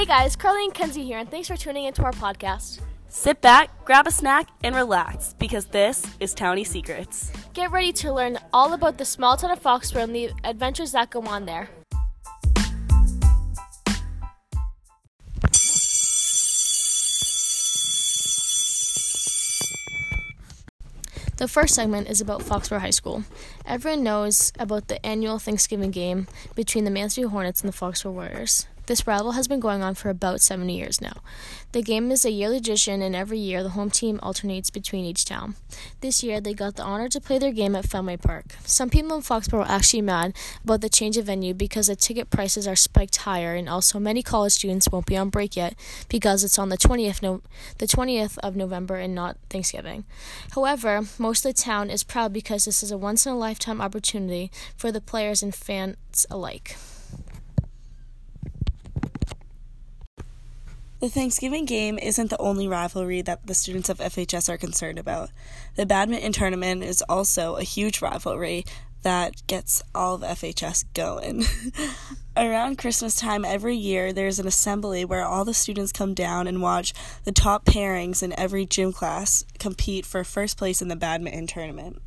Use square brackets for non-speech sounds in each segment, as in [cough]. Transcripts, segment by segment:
Hey guys, Carly and Kenzie here, and thanks for tuning into our podcast. Sit back, grab a snack, and relax because this is Townie Secrets. Get ready to learn all about the small town of Foxborough and the adventures that go on there. The first segment is about Foxborough High School. Everyone knows about the annual Thanksgiving game between the Mansfield Hornets and the Foxborough Warriors. This rival has been going on for about 70 years now. The game is a yearly tradition, and every year the home team alternates between each town. This year, they got the honor to play their game at Fenway Park. Some people in Foxborough are actually mad about the change of venue because the ticket prices are spiked higher, and also many college students won't be on break yet because it's on the 20th, no- the 20th of November and not Thanksgiving. However, most of the town is proud because this is a once in a lifetime opportunity for the players and fans alike. The Thanksgiving game isn't the only rivalry that the students of FHS are concerned about. The badminton tournament is also a huge rivalry that gets all of FHS going. [laughs] Around Christmas time every year, there's an assembly where all the students come down and watch the top pairings in every gym class compete for first place in the badminton tournament.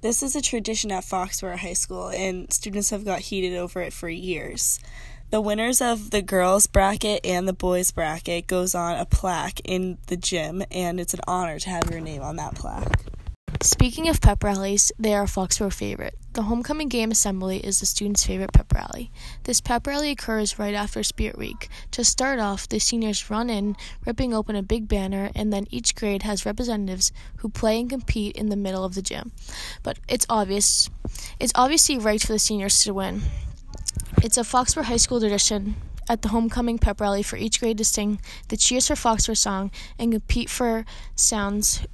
This is a tradition at Foxborough High School, and students have got heated over it for years. The winners of the girls bracket and the boys bracket goes on a plaque in the gym, and it's an honor to have your name on that plaque. Speaking of pep rallies, they are Foxborough favorite. The homecoming game assembly is the students' favorite pep rally. This pep rally occurs right after Spirit Week. To start off, the seniors run in, ripping open a big banner, and then each grade has representatives who play and compete in the middle of the gym. But it's obvious, it's obviously right for the seniors to win. It's a Foxborough High School tradition at the homecoming pep rally for each grade to sing the Cheers for Foxborough song and compete for sounds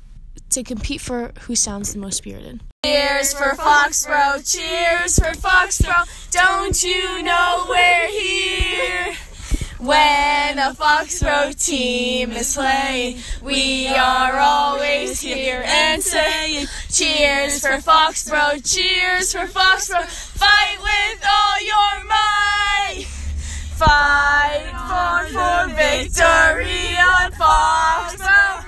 to compete for who sounds the most spirited. Cheers for Foxborough, cheers for Foxborough. Don't you know we're here? When a Foxborough team is playing, we are always here and saying, Cheers for Foxborough, cheers for Foxborough. Fight with all your might. Fight for, for victory on Foxborough.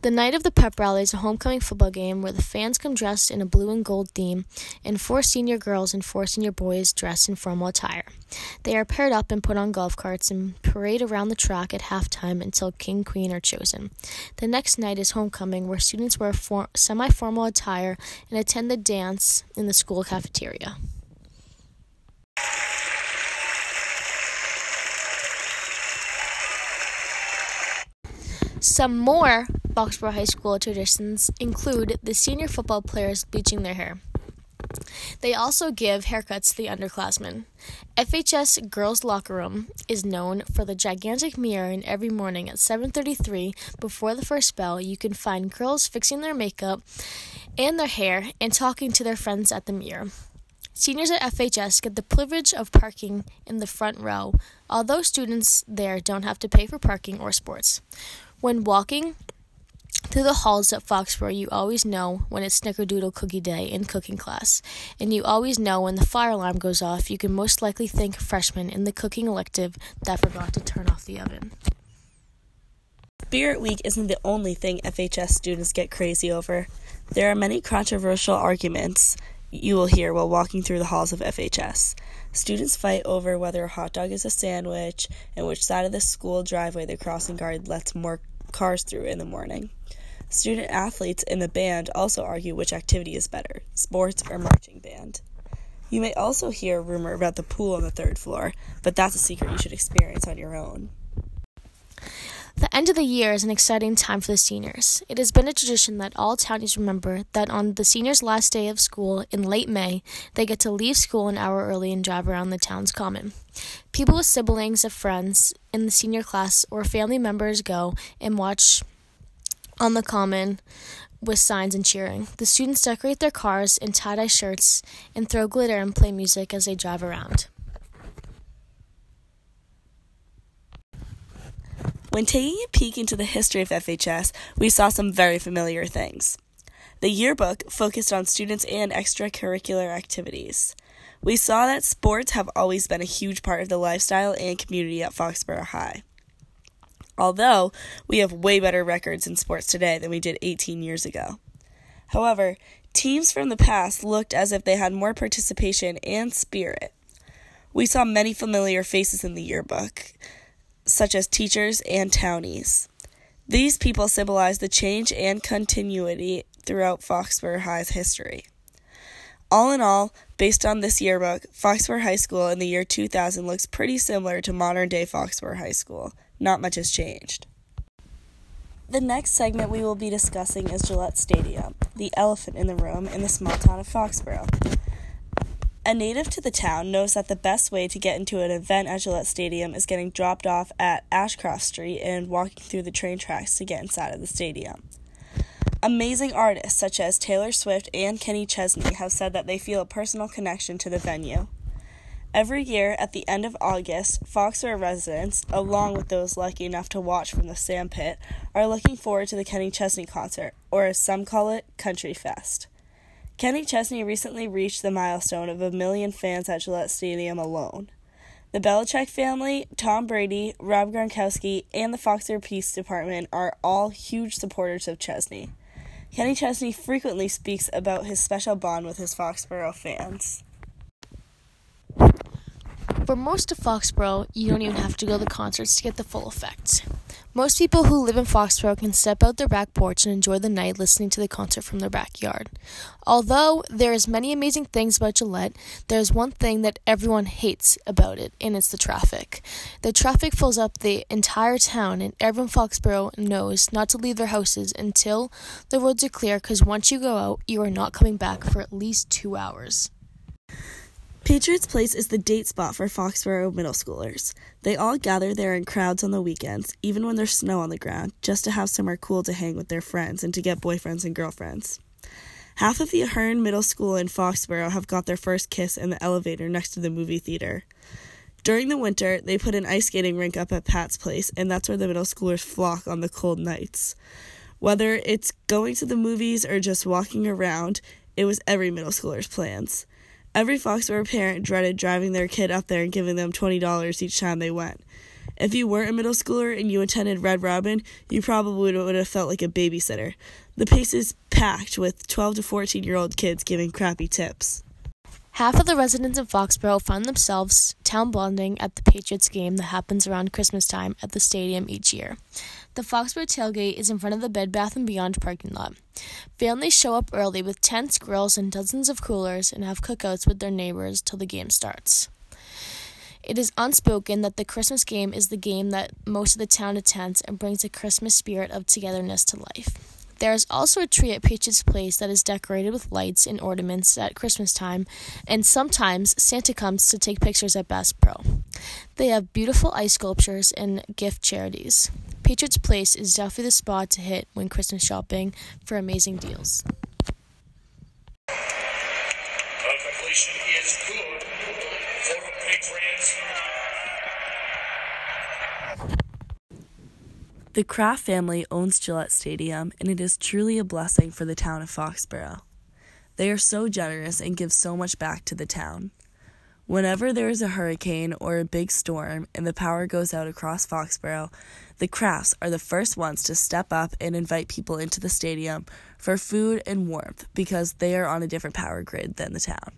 The night of the pep rally is a homecoming football game where the fans come dressed in a blue and gold theme, and four senior girls and four senior boys dressed in formal attire. They are paired up and put on golf carts and parade around the track at halftime until king queen are chosen. The next night is homecoming, where students wear for- semi formal attire and attend the dance in the school cafeteria. Some more Foxborough High School traditions include the senior football players bleaching their hair. They also give haircuts to the underclassmen. FHS girls' locker room is known for the gigantic mirror, and every morning at 7:33 before the first bell, you can find girls fixing their makeup and their hair and talking to their friends at the mirror. Seniors at FHS get the privilege of parking in the front row, although students there don't have to pay for parking or sports. When walking through the halls at Foxborough, you always know when it's Snickerdoodle Cookie Day in cooking class, and you always know when the fire alarm goes off. You can most likely thank a freshman in the cooking elective that forgot to turn off the oven. Spirit Week isn't the only thing FHS students get crazy over. There are many controversial arguments you will hear while walking through the halls of FHS. Students fight over whether a hot dog is a sandwich and which side of the school driveway the crossing guard lets more cars through in the morning. Student athletes in the band also argue which activity is better, sports or marching band. You may also hear a rumor about the pool on the third floor, but that's a secret you should experience on your own. The end of the year is an exciting time for the seniors. It has been a tradition that all townies remember that on the seniors' last day of school in late May, they get to leave school an hour early and drive around the town's common. People with siblings of friends in the senior class or family members go and watch on the common with signs and cheering. The students decorate their cars in tie dye shirts and throw glitter and play music as they drive around. When taking a peek into the history of FHS, we saw some very familiar things. The yearbook focused on students and extracurricular activities. We saw that sports have always been a huge part of the lifestyle and community at Foxborough High. Although we have way better records in sports today than we did 18 years ago. However, teams from the past looked as if they had more participation and spirit. We saw many familiar faces in the yearbook, such as teachers and townies. These people symbolize the change and continuity throughout Foxborough High's history. All in all, based on this yearbook, Foxborough High School in the year 2000 looks pretty similar to modern day Foxborough High School. Not much has changed. The next segment we will be discussing is Gillette Stadium, the elephant in the room in the small town of Foxborough. A native to the town knows that the best way to get into an event at Gillette Stadium is getting dropped off at Ashcroft Street and walking through the train tracks to get inside of the stadium. Amazing artists such as Taylor Swift and Kenny Chesney have said that they feel a personal connection to the venue. Every year at the end of August, Foxborough residents, along with those lucky enough to watch from the sandpit, are looking forward to the Kenny Chesney concert, or as some call it, Country Fest. Kenny Chesney recently reached the milestone of a million fans at Gillette Stadium alone. The Belichick family, Tom Brady, Rob Gronkowski, and the Foxborough Police Department are all huge supporters of Chesney. Kenny Chesney frequently speaks about his special bond with his Foxborough fans. For most of Foxborough, you don't even have to go to the concerts to get the full effect. Most people who live in Foxborough can step out their back porch and enjoy the night listening to the concert from their backyard. Although there is many amazing things about Gillette, there is one thing that everyone hates about it, and it's the traffic. The traffic fills up the entire town, and everyone in Foxborough knows not to leave their houses until the roads are clear because once you go out, you are not coming back for at least two hours. Patriots Place is the date spot for Foxborough middle schoolers. They all gather there in crowds on the weekends, even when there's snow on the ground, just to have somewhere cool to hang with their friends and to get boyfriends and girlfriends. Half of the Ahern Middle School in Foxborough have got their first kiss in the elevator next to the movie theater. During the winter, they put an ice skating rink up at Pat's Place, and that's where the middle schoolers flock on the cold nights. Whether it's going to the movies or just walking around, it was every middle schooler's plans. Every Foxborough parent dreaded driving their kid up there and giving them $20 each time they went. If you weren't a middle schooler and you attended Red Robin, you probably would have felt like a babysitter. The place is packed with 12 to 14 year old kids giving crappy tips. Half of the residents of Foxborough find themselves town bonding at the Patriots game that happens around Christmas time at the stadium each year. The Foxborough tailgate is in front of the Bed Bath & Beyond parking lot. Families show up early with tents, grills, and dozens of coolers and have cookouts with their neighbors till the game starts. It is unspoken that the Christmas game is the game that most of the town attends and brings a Christmas spirit of togetherness to life. There is also a tree at Patriots Place that is decorated with lights and ornaments at Christmas time, and sometimes Santa comes to take pictures at Bass Pro. They have beautiful ice sculptures and gift charities. Patriots Place is definitely the spot to hit when Christmas shopping for amazing deals. The Kraft family owns Gillette Stadium, and it is truly a blessing for the town of Foxborough. They are so generous and give so much back to the town. Whenever there is a hurricane or a big storm and the power goes out across Foxborough, the Krafts are the first ones to step up and invite people into the stadium for food and warmth because they are on a different power grid than the town.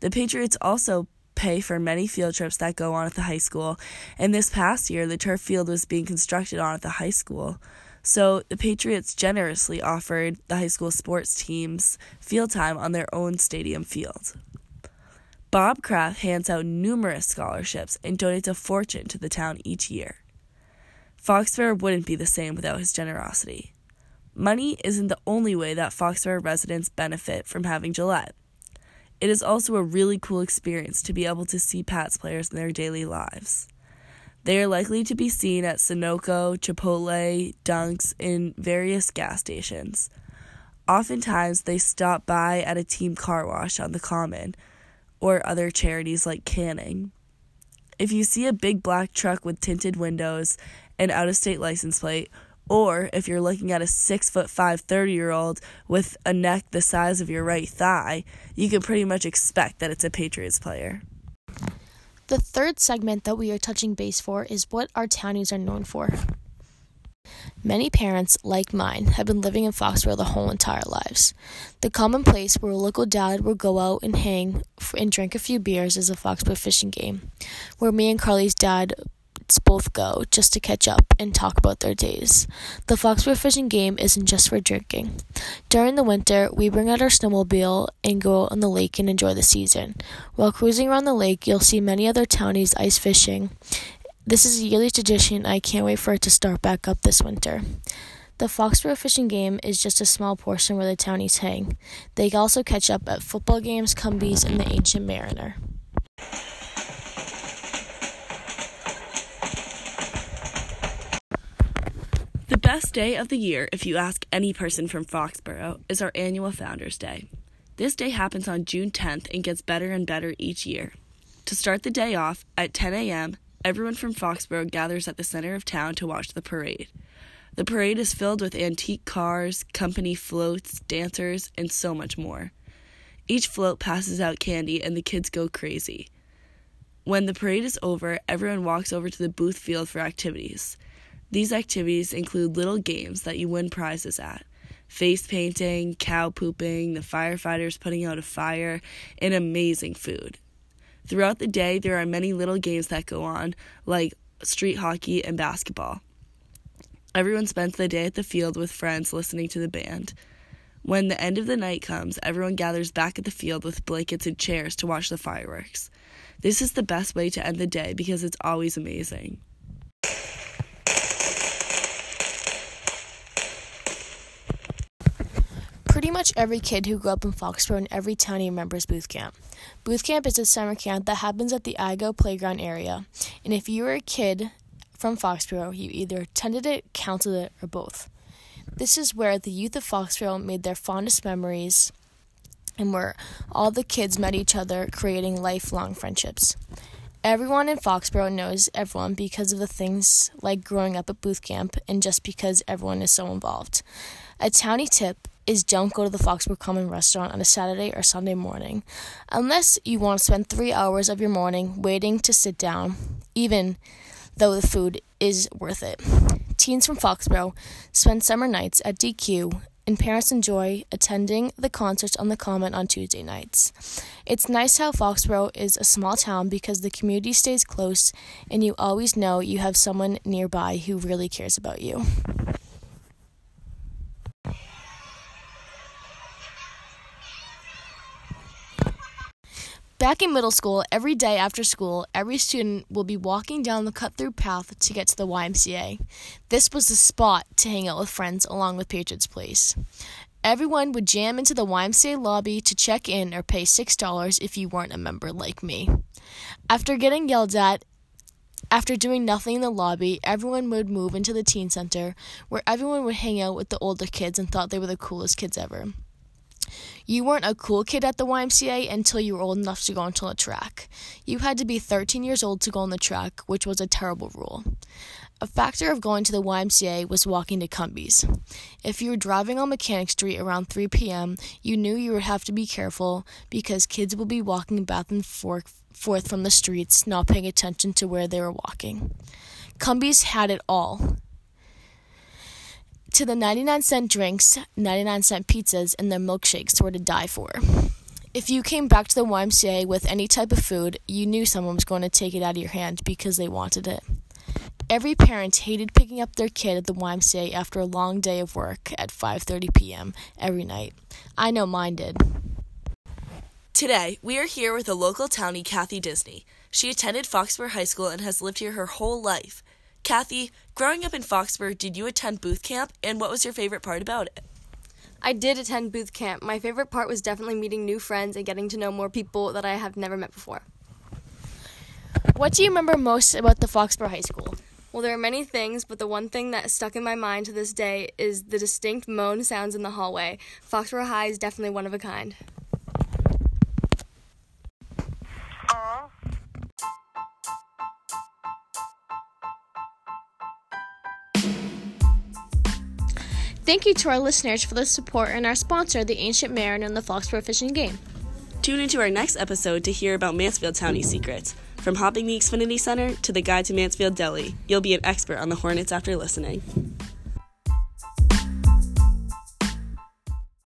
The Patriots also pay for many field trips that go on at the high school, and this past year the turf field was being constructed on at the high school. So the Patriots generously offered the high school sports teams field time on their own stadium field. Bob Kraft hands out numerous scholarships and donates a fortune to the town each year. Foxborough wouldn't be the same without his generosity. Money isn't the only way that Foxborough residents benefit from having Gillette. It is also a really cool experience to be able to see Pats players in their daily lives. They are likely to be seen at Sunoco, Chipotle, Dunks, and various gas stations. Oftentimes, they stop by at a team car wash on the Common or other charities like Canning. If you see a big black truck with tinted windows, and out of state license plate, Or if you're looking at a six foot five 30 year old with a neck the size of your right thigh, you can pretty much expect that it's a Patriots player. The third segment that we are touching base for is what our townies are known for. Many parents, like mine, have been living in Foxborough their whole entire lives. The common place where a local dad will go out and hang and drink a few beers is a Foxborough Fish and Game, where me and Carly's dad both go just to catch up and talk about their days. The Foxborough Fish and Game isn't just for drinking. During the winter, we bring out our snowmobile and go out on the lake and enjoy the season. While cruising around the lake, you'll see many other townies ice fishing. This is a yearly tradition. I can't wait for it to start back up this winter. The Foxborough Fish and Game is just a small portion where the townies hang. They also catch up at football games, Cumbies, and the Ancient Mariner. The best day of the year, if you ask any person from Foxborough, is our annual Founders Day. This day happens on June 10th and gets better and better each year. To start the day off, at 10 a.m., everyone from Foxborough gathers at the center of town to watch the parade. The parade is filled with antique cars, company floats, dancers, and so much more. Each float passes out candy and the kids go crazy. When the parade is over, everyone walks over to the booth field for activities. These activities include little games that you win prizes at face painting, cow pooping, the firefighters putting out a fire, and amazing food. Throughout the day, there are many little games that go on, like street hockey and basketball. Everyone spends the day at the field with friends listening to the band. When the end of the night comes, everyone gathers back at the field with blankets and chairs to watch the fireworks. This is the best way to end the day because it's always amazing. Pretty much every kid who grew up in Foxborough and every townie remembers Booth Camp. Booth Camp is a summer camp that happens at the Igo playground area, and if you were a kid from Foxborough, you either attended it, counseled it, or both. This is where the youth of Foxborough made their fondest memories and where all the kids met each other, creating lifelong friendships. Everyone in Foxborough knows everyone because of the things like growing up at Booth Camp and just because everyone is so involved. A townie tip is don't go to the Foxborough Common restaurant on a Saturday or Sunday morning unless you want to spend three hours of your morning waiting to sit down, even though the food is worth it. Teens from Foxborough spend summer nights at DQ and parents enjoy attending the concerts on the Common on Tuesday nights. It's nice how Foxborough is a small town because the community stays close and you always know you have someone nearby who really cares about you. Back in middle school, every day after school, every student will be walking down the cut through path to get to the YMCA. This was the spot to hang out with friends along with Patriots Place. Everyone would jam into the YMCA lobby to check in or pay $6 if you weren't a member like me. After getting yelled at, after doing nothing in the lobby, everyone would move into the teen center where everyone would hang out with the older kids and thought they were the coolest kids ever. You weren't a cool kid at the YMCA until you were old enough to go onto the track. You had to be 13 years old to go on the track, which was a terrible rule. A factor of going to the YMCA was walking to Cumbies. If you were driving on Mechanic Street around 3 p.m., you knew you would have to be careful because kids would be walking back and forth from the streets, not paying attention to where they were walking. Cumbies had it all to the 99 cent drinks, 99 cent pizzas, and their milkshakes were to die for. If you came back to the YMCA with any type of food, you knew someone was going to take it out of your hand because they wanted it. Every parent hated picking up their kid at the YMCA after a long day of work at 5:30 p.m. every night. I know mine did. Today, we are here with a local townie, Kathy Disney. She attended Foxborough High School and has lived here her whole life. Kathy, growing up in Foxborough, did you attend booth camp, and what was your favorite part about it? I did attend booth camp. My favorite part was definitely meeting new friends and getting to know more people that I have never met before. What do you remember most about the Foxborough High School? Well, there are many things, but the one thing that stuck in my mind to this day is the distinct moan sounds in the hallway. Foxborough High is definitely one of a kind. Thank you to our listeners for the support and our sponsor, the Ancient Mariner and the Foxborough Fish and Game. Tune into our next episode to hear about Mansfield Townie secrets. From hopping the Xfinity Center to the guide to Mansfield Deli, you'll be an expert on the Hornets after listening.